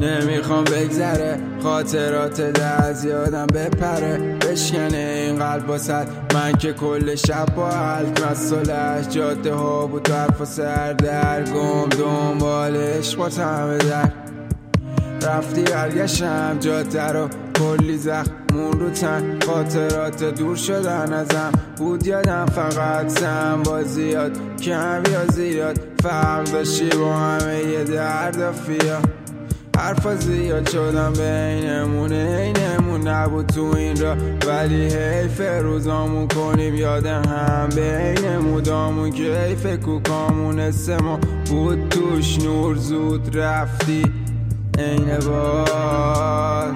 نمی‌خوام بگذره. خاطرات از یادم بپره. بشکنه این قلب باسد من که کل شب با حلق مسئولش جاده ها بود طرف و سر در گم. دنبالش با همه در. رفتی برگشم جاده رو کلی زخمون رو تن. خاطرات دور شدن ازم. بود یادم فقط سم. با زیاد کم یا زیاد. فرق داشتی با همه یه درد و فیا. حرفا زیاد شدم بینمون اینمون نبود تو این را ولی حیف روزامون کنیم یاد هم بین مودامون که حیف کوکامون ما بود توش. نور زود رفتی عین باد.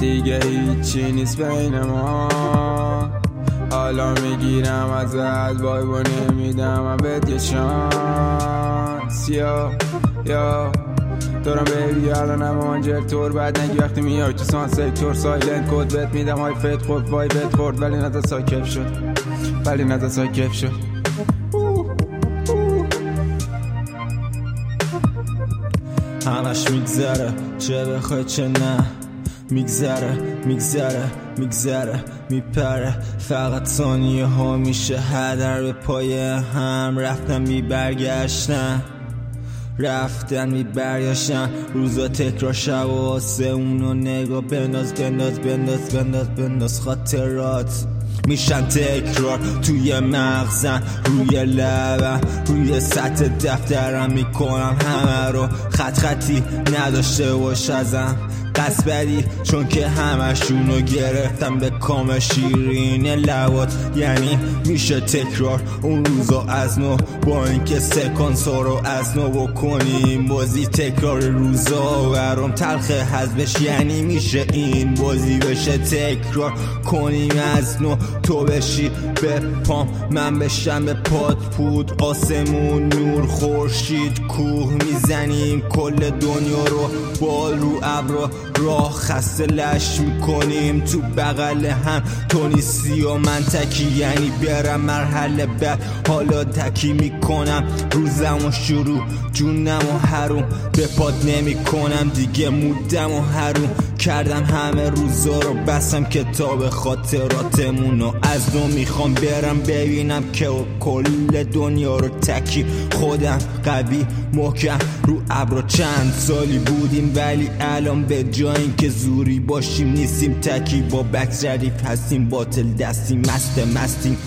دیگه هیچی نیست بین ما. حالا می‌گیرم ازت بای با نمیدم من بهت یه شانس. یا یا دارم بیبی الانم آنجل تور بعد نگی وقتی میای تو سان سکتور سایلنت کد بهت میدم های فت خود وای بهت خورد ولی نتا ساکف شد ولی نتا ساکف شد. همش میگذره چه بخوای چه نه. میگذره میگذره میگذره میپره. فقط ثانیه ها میشه هدر به پای هم رفتم می برگشتن رفتن می برگشتن روزا تکرار شب و اونو نگاه بنداز بنداز بنداز بنداز بنداز. خاطرات میشن تکرار توی مغزن روی لبم روی سطح دفترم می‌کنم. همه رو خط خطی نداشته باش ازم قصبری چون که همشونو گرفتم به کام شیرین لبات یعنی میشه تکرار اون روزا از نو. با اینکه سکانس رو از نو بکنیم بازی تکرار روزا. برام تلخ حذبش یعنی میشه این بازی بشه تکرار. کنیم از نو تو بشی به پام. من بشم به پاد پود. آسمون نور خورشید کوه می‌زنیم. کل دنیا رو بال رو ابرا. راه خسته لش می‌کنیم تو بغل هم. تو نیستی و من تکی یعنی برم مرحله بعد حالا تکی می‌کنم روزم و شروع جونم و حروم. به پاد نمی‌کنم دیگه مودم و حروم. کردم همه روزا رو بسم کتاب خاطراتمون و از نو می‌خوام برم ببینم که کل دنیا رو تکی. خودم قوی محکم رو ابرا چند سالی بودیم ولی الان به جای که زوری باشیم نیستیم. تکی با بکس ردیف هستیم باطل دستیم مست مستیم.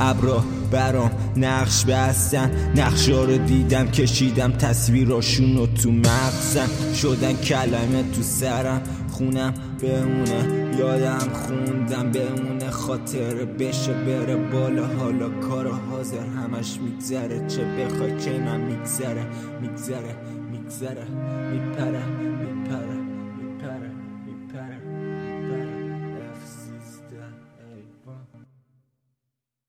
ابرا برام نقش بستن. نقشا رو دیدم کشیدم تصویراشون رو تو مغزم. شدن کلمه تو سرم. خونم بمونه یادم خوندم بمونه خاطر بشه بره بالا. حالا کار حاضر. همش میگذره. چه بخوای چه نم میگذره. میگذره. میگذره. میپره.